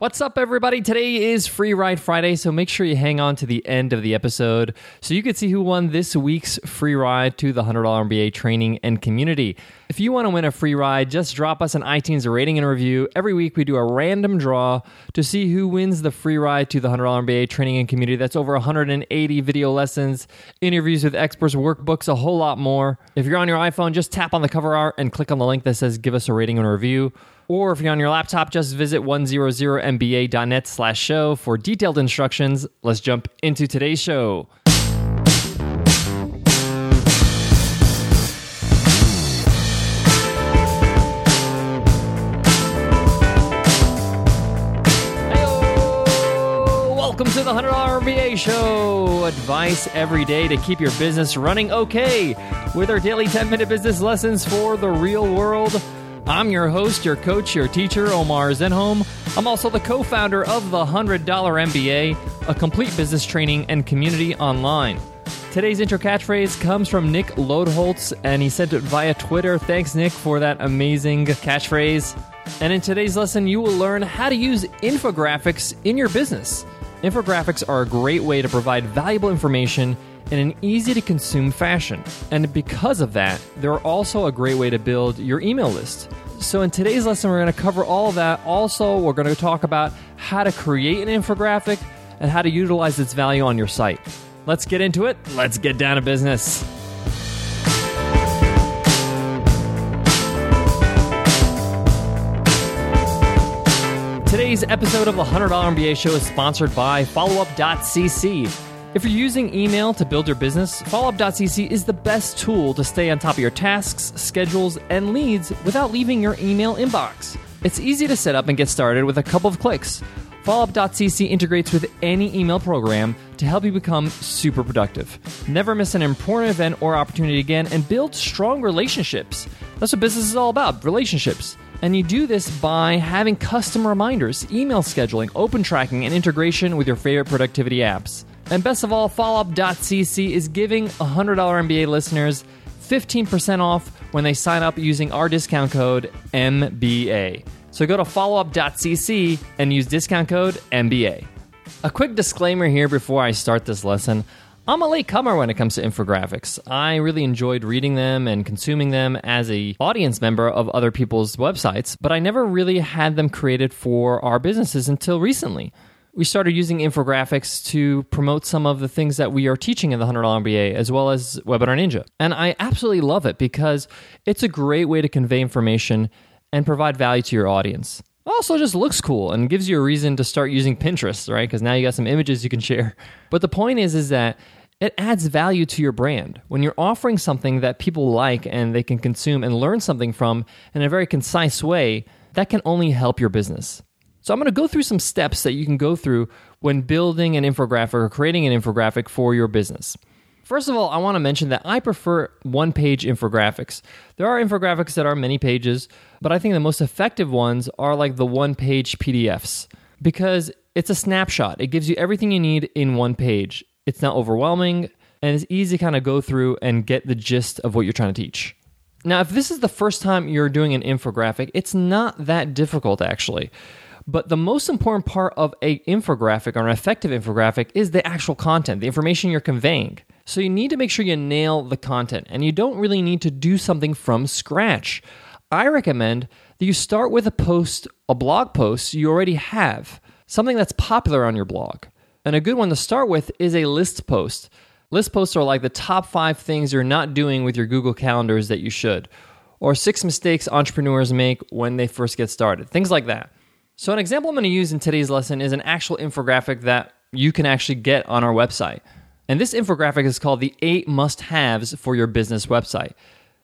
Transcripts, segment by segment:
What's up, everybody? Today is Free Ride Friday, so make sure you hang on to the end of the episode so you can see who won this week's free ride to the $100 MBA training and community. If you want to win a free ride, just drop us an iTunes rating and review. Every week, we do a random draw to see who wins the free ride to the $100 MBA training and community. That's over 180 video lessons, interviews with experts, workbooks, a whole lot more. If you're on your iPhone, just tap on the cover art and click on the link that says give us a rating and review. Or if you're on your laptop, just visit 100mba.net slash show for detailed instructions. Let's jump into today's show. Welcome to the $100 MBA show. Advice every day to keep your business running okay with our daily 10 minute business lessons for the real world. I'm your host, your coach, your teacher, Omar Zenhom. I'm also the co founder of the $100 MBA, a complete business training and community online. Today's intro catchphrase comes from Nick Lodholtz, and he sent it via Twitter. Thanks, Nick, for that amazing catchphrase. And in today's lesson, you will learn how to use infographics in your business. Infographics are a great way to provide valuable information in an easy to consume fashion. And because of that, they're also a great way to build your email list. So, in today's lesson, we're going to cover all of that. Also, we're going to talk about how to create an infographic and how to utilize its value on your site. Let's get into it. Let's get down to business. Today's episode of the $100 MBA show is sponsored by followup.cc. If you're using email to build your business, followup.cc is the best tool to stay on top of your tasks, schedules, and leads without leaving your email inbox. It's easy to set up and get started with a couple of clicks. Followup.cc integrates with any email program to help you become super productive. Never miss an important event or opportunity again and build strong relationships. That's what business is all about relationships. And you do this by having custom reminders, email scheduling, open tracking, and integration with your favorite productivity apps. And best of all, followup.cc is giving $100 MBA listeners 15% off when they sign up using our discount code MBA. So go to followup.cc and use discount code MBA. A quick disclaimer here before I start this lesson. I'm a late comer when it comes to infographics. I really enjoyed reading them and consuming them as a audience member of other people's websites, but I never really had them created for our businesses until recently. We started using infographics to promote some of the things that we are teaching in the $100 MBA as well as Webinar Ninja. And I absolutely love it because it's a great way to convey information and provide value to your audience also just looks cool and gives you a reason to start using Pinterest, right? Because now you got some images you can share. But the point is, is that it adds value to your brand. When you're offering something that people like and they can consume and learn something from in a very concise way, that can only help your business. So I'm going to go through some steps that you can go through when building an infographic or creating an infographic for your business. First of all, I want to mention that I prefer one page infographics. There are infographics that are many pages, but I think the most effective ones are like the one page PDFs because it's a snapshot. It gives you everything you need in one page. It's not overwhelming and it's easy to kind of go through and get the gist of what you're trying to teach. Now, if this is the first time you're doing an infographic, it's not that difficult actually. But the most important part of a infographic or an effective infographic is the actual content, the information you're conveying. So you need to make sure you nail the content, and you don't really need to do something from scratch. I recommend that you start with a post, a blog post you already have, something that's popular on your blog. And a good one to start with is a list post. List posts are like the top five things you're not doing with your Google calendars that you should, or six mistakes entrepreneurs make when they first get started, things like that. So, an example I'm going to use in today's lesson is an actual infographic that you can actually get on our website. And this infographic is called the eight must haves for your business website.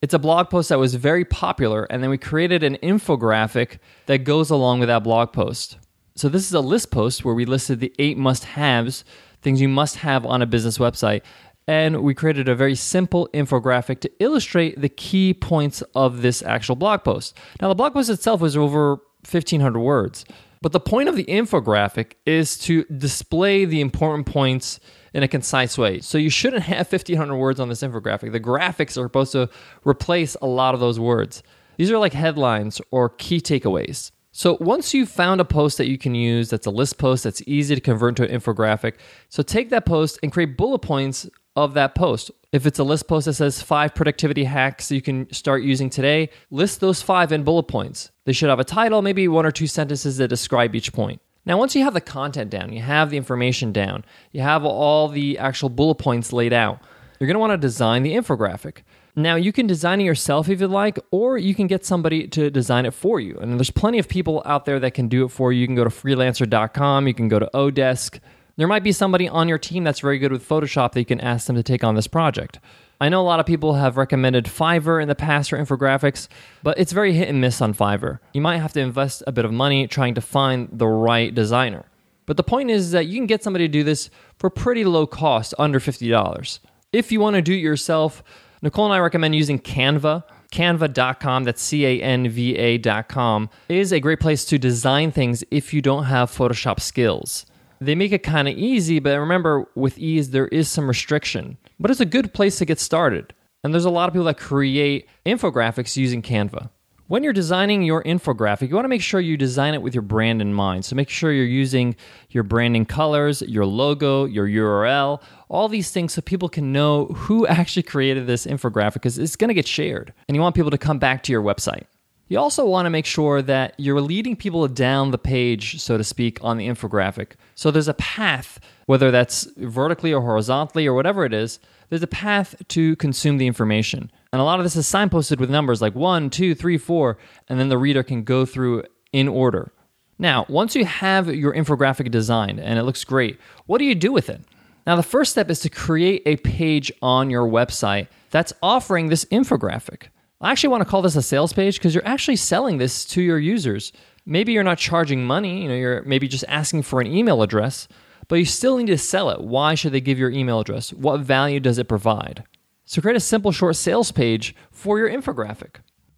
It's a blog post that was very popular, and then we created an infographic that goes along with that blog post. So, this is a list post where we listed the eight must haves, things you must have on a business website. And we created a very simple infographic to illustrate the key points of this actual blog post. Now, the blog post itself was over 1,500 words. But the point of the infographic is to display the important points in a concise way. So you shouldn't have 1500 words on this infographic. The graphics are supposed to replace a lot of those words. These are like headlines or key takeaways. So once you've found a post that you can use that's a list post that's easy to convert to an infographic, so take that post and create bullet points of that post. If it's a list post that says five productivity hacks you can start using today, list those five in bullet points. They should have a title, maybe one or two sentences that describe each point. Now, once you have the content down, you have the information down, you have all the actual bullet points laid out, you're going to want to design the infographic. Now, you can design it yourself if you'd like, or you can get somebody to design it for you. And there's plenty of people out there that can do it for you. You can go to freelancer.com, you can go to Odesk. There might be somebody on your team that's very good with Photoshop that you can ask them to take on this project. I know a lot of people have recommended Fiverr in the past for infographics, but it's very hit and miss on Fiverr. You might have to invest a bit of money trying to find the right designer. But the point is that you can get somebody to do this for pretty low cost, under $50. If you want to do it yourself, Nicole and I recommend using Canva. Canva.com, that's C A N V A.com, is a great place to design things if you don't have Photoshop skills. They make it kind of easy, but remember, with ease, there is some restriction. But it's a good place to get started. And there's a lot of people that create infographics using Canva. When you're designing your infographic, you want to make sure you design it with your brand in mind. So make sure you're using your branding colors, your logo, your URL, all these things so people can know who actually created this infographic because it's going to get shared. And you want people to come back to your website. You also want to make sure that you're leading people down the page, so to speak, on the infographic. So there's a path, whether that's vertically or horizontally or whatever it is, there's a path to consume the information. And a lot of this is signposted with numbers like one, two, three, four, and then the reader can go through in order. Now, once you have your infographic designed and it looks great, what do you do with it? Now, the first step is to create a page on your website that's offering this infographic. I actually want to call this a sales page because you're actually selling this to your users. Maybe you're not charging money, you know, you're maybe just asking for an email address, but you still need to sell it. Why should they give your email address? What value does it provide? So create a simple short sales page for your infographic.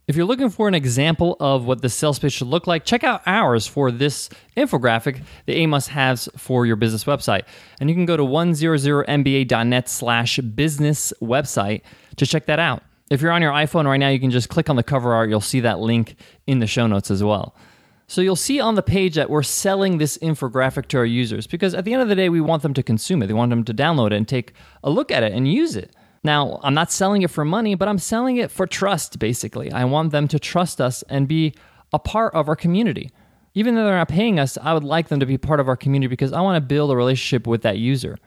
If you're looking for an example of what the sales page should look like, check out ours for this infographic, the A must haves for your business website. And you can go to 100mba.net slash business website to check that out. If you're on your iPhone right now, you can just click on the cover art. You'll see that link in the show notes as well. So you'll see on the page that we're selling this infographic to our users because at the end of the day, we want them to consume it. We want them to download it and take a look at it and use it. Now, I'm not selling it for money, but I'm selling it for trust, basically. I want them to trust us and be a part of our community. Even though they're not paying us, I would like them to be part of our community because I want to build a relationship with that user.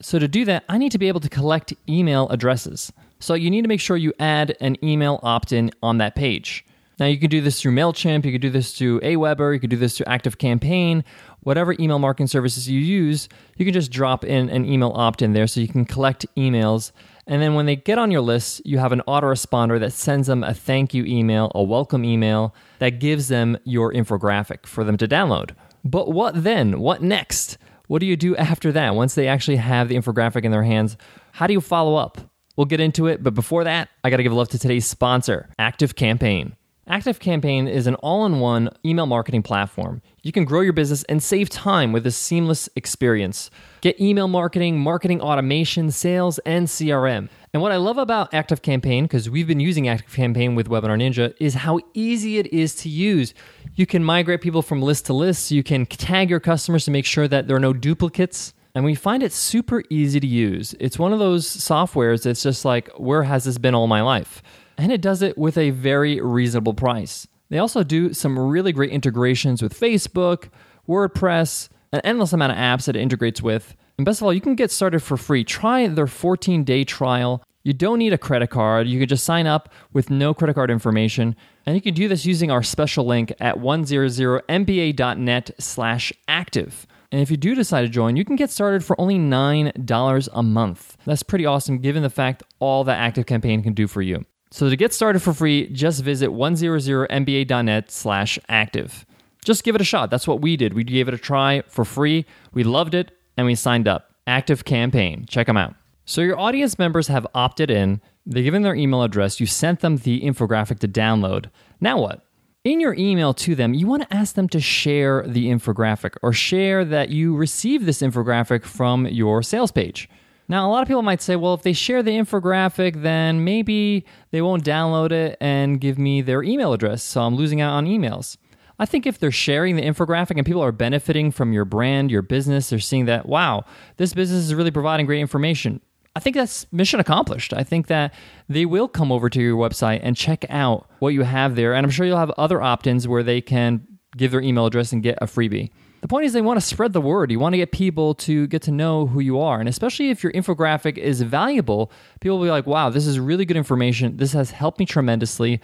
So, to do that, I need to be able to collect email addresses. So, you need to make sure you add an email opt in on that page. Now, you can do this through MailChimp, you can do this through Aweber, you can do this through ActiveCampaign, whatever email marketing services you use, you can just drop in an email opt in there so you can collect emails and then when they get on your list, you have an autoresponder that sends them a thank you email, a welcome email that gives them your infographic for them to download. But what then? What next? What do you do after that? Once they actually have the infographic in their hands, how do you follow up? We'll get into it, but before that, I got to give love to today's sponsor, Active Campaign. Active Campaign is an all in one email marketing platform. You can grow your business and save time with a seamless experience. Get email marketing, marketing automation, sales, and CRM. And what I love about Active Campaign, because we've been using Active Campaign with Webinar Ninja, is how easy it is to use. You can migrate people from list to list, you can tag your customers to make sure that there are no duplicates. And we find it super easy to use. It's one of those softwares that's just like, where has this been all my life? And it does it with a very reasonable price. They also do some really great integrations with Facebook, WordPress, an endless amount of apps that it integrates with. And best of all, you can get started for free. Try their 14 day trial. You don't need a credit card. You can just sign up with no credit card information. And you can do this using our special link at 100mba.net slash active. And if you do decide to join, you can get started for only $9 a month. That's pretty awesome given the fact all that Active Campaign can do for you. So to get started for free, just visit 100mba.net slash active just give it a shot. That's what we did. We gave it a try for free. We loved it and we signed up. Active campaign. Check them out. So your audience members have opted in. They've given their email address. You sent them the infographic to download. Now what? In your email to them, you want to ask them to share the infographic or share that you received this infographic from your sales page. Now, a lot of people might say, well, if they share the infographic, then maybe they won't download it and give me their email address, so I'm losing out on emails. I think if they're sharing the infographic and people are benefiting from your brand, your business, they're seeing that, wow, this business is really providing great information. I think that's mission accomplished. I think that they will come over to your website and check out what you have there. And I'm sure you'll have other opt ins where they can give their email address and get a freebie. The point is, they want to spread the word. You want to get people to get to know who you are. And especially if your infographic is valuable, people will be like, wow, this is really good information. This has helped me tremendously.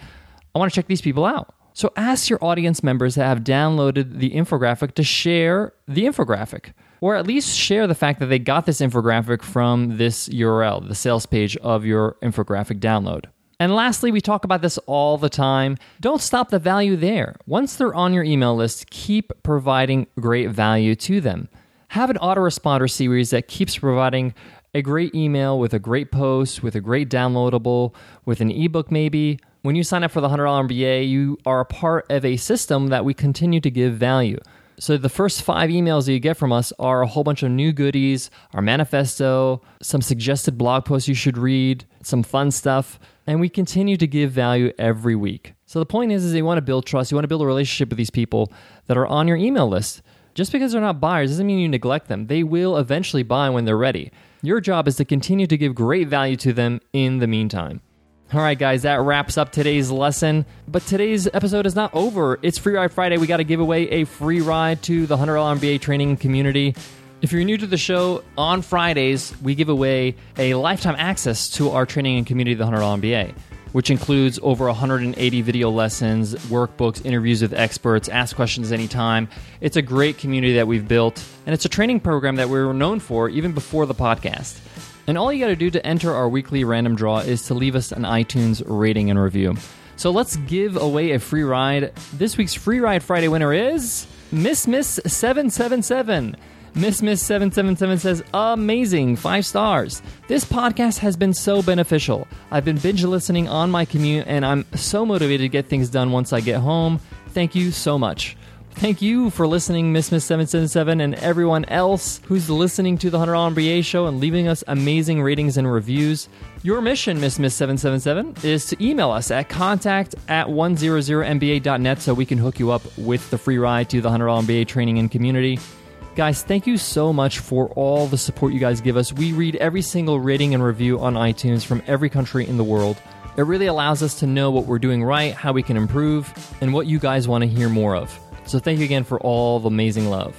I want to check these people out. So ask your audience members that have downloaded the infographic to share the infographic, or at least share the fact that they got this infographic from this URL, the sales page of your infographic download. And lastly, we talk about this all the time. Don't stop the value there. Once they're on your email list, keep providing great value to them. Have an autoresponder series that keeps providing a great email with a great post, with a great downloadable, with an ebook maybe. When you sign up for the $100 MBA, you are a part of a system that we continue to give value. So the first five emails that you get from us are a whole bunch of new goodies, our manifesto, some suggested blog posts you should read, some fun stuff and we continue to give value every week. So the point is, is you want to build trust, you want to build a relationship with these people that are on your email list. Just because they're not buyers doesn't mean you neglect them. They will eventually buy when they're ready. Your job is to continue to give great value to them in the meantime. All right, guys, that wraps up today's lesson. But today's episode is not over. It's Free Ride Friday. We got to give away a free ride to the $100 MBA training community. If you're new to the show, on Fridays, we give away a lifetime access to our training and community, the $100 MBA, which includes over 180 video lessons, workbooks, interviews with experts, ask questions anytime. It's a great community that we've built, and it's a training program that we are known for even before the podcast. And all you got to do to enter our weekly random draw is to leave us an iTunes rating and review. So let's give away a free ride. This week's Free Ride Friday winner is Miss Miss 777. Miss Miss 777 says, Amazing, five stars. This podcast has been so beneficial. I've been binge listening on my commute, and I'm so motivated to get things done once I get home. Thank you so much. Thank you for listening, Miss Miss 777, and everyone else who's listening to the 100 MBA show and leaving us amazing ratings and reviews. Your mission, Miss Miss 777, is to email us at contact at 100mba.net so we can hook you up with the free ride to the 100 MBA training and community. Guys, thank you so much for all the support you guys give us. We read every single rating and review on iTunes from every country in the world. It really allows us to know what we're doing right, how we can improve, and what you guys want to hear more of. So thank you again for all the amazing love.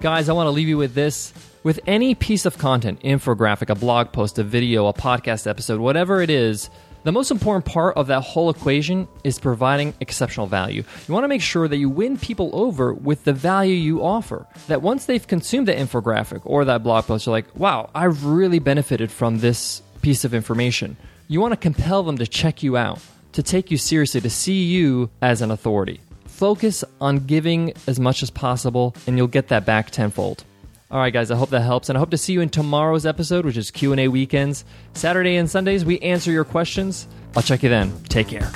Guys, I want to leave you with this. With any piece of content, infographic, a blog post, a video, a podcast episode, whatever it is, the most important part of that whole equation is providing exceptional value. You want to make sure that you win people over with the value you offer. That once they've consumed that infographic or that blog post, they're like, wow, I've really benefited from this piece of information. You want to compel them to check you out, to take you seriously, to see you as an authority. Focus on giving as much as possible, and you'll get that back tenfold. All right, guys, I hope that helps, and I hope to see you in tomorrow's episode, which is Q&A weekends. Saturday and Sundays, we answer your questions. I'll check you then. Take care.